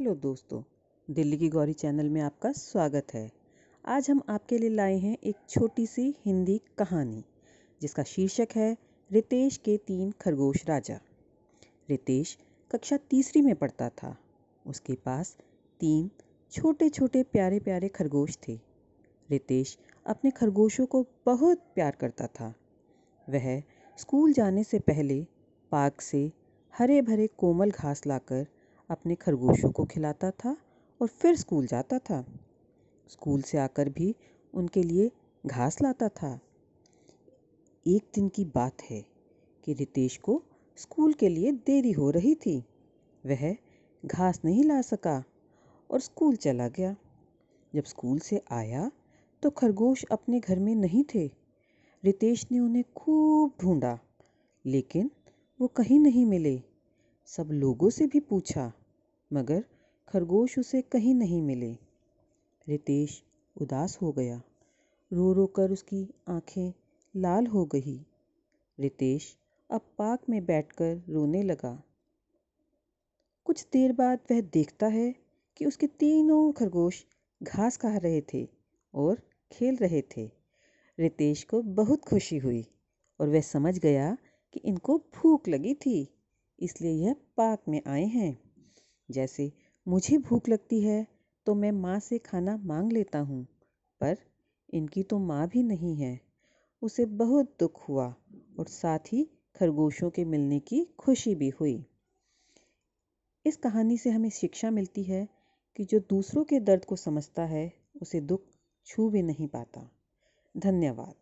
Hello दोस्तों, दिल्ली की Gauri channel में आपका स्वागत है। आज हम आपके लिए लाए हैं एक छोटी सी हिंदी कहानी, जिसका शीर्षक है, रितेश के तीन खरगोश राजा। रितेश कक्षा तीसरी में पढ़ता था। उसके पास तीन छोटे छोटे प्यारे प्यारे खरगोश थे। रितेश अपने खरगोशों को बहुत प्यार करता था। वह स्कूल जाने से पहले पार्क से हरे भरे कोमल घास लाकर अपने खरगोशों को खिलाता था और फिर स्कूल जाता था। स्कूल से आकर भी उनके लिए घास लाता था। एक दिन की बात है कि रितेश को स्कूल के लिए देरी हो रही थी। वह घास नहीं ला सका और स्कूल चला गया। जब स्कूल से आया तो खरगोश अपने घर में नहीं थे। रितेश ने उन्हें खूब ढूंढा, लेकिन वो कहीं नहीं मिले। सब लोगों से भी पूछा मगर खरगोश उसे कहीं नहीं मिले। रितेश उदास हो गया। रो रो कर उसकी आँखें लाल हो गई। रितेश अब पार्क में बैठकर रोने लगा। कुछ देर बाद वह देखता है कि उसके तीनों खरगोश घास खा रहे थे और खेल रहे थे। रितेश को बहुत खुशी हुई और वह समझ गया कि इनको भूख लगी थी, इसलिए यह पार्क में आए हैं। जैसे, मुझे भूख लगती है तो मैं माँ से खाना मांग लेता हूँ। पर, इनकी तो माँ भी नहीं है। उसे बहुत दुख हुआ और साथ ही खरगोशों के मिलने की खुशी भी हुई। इस कहानी से हमें शिक्षा मिलती है कि जो दूसरों के दर्द को समझता है, उसे दुख छू भी नहीं पाता। धन्यवाद।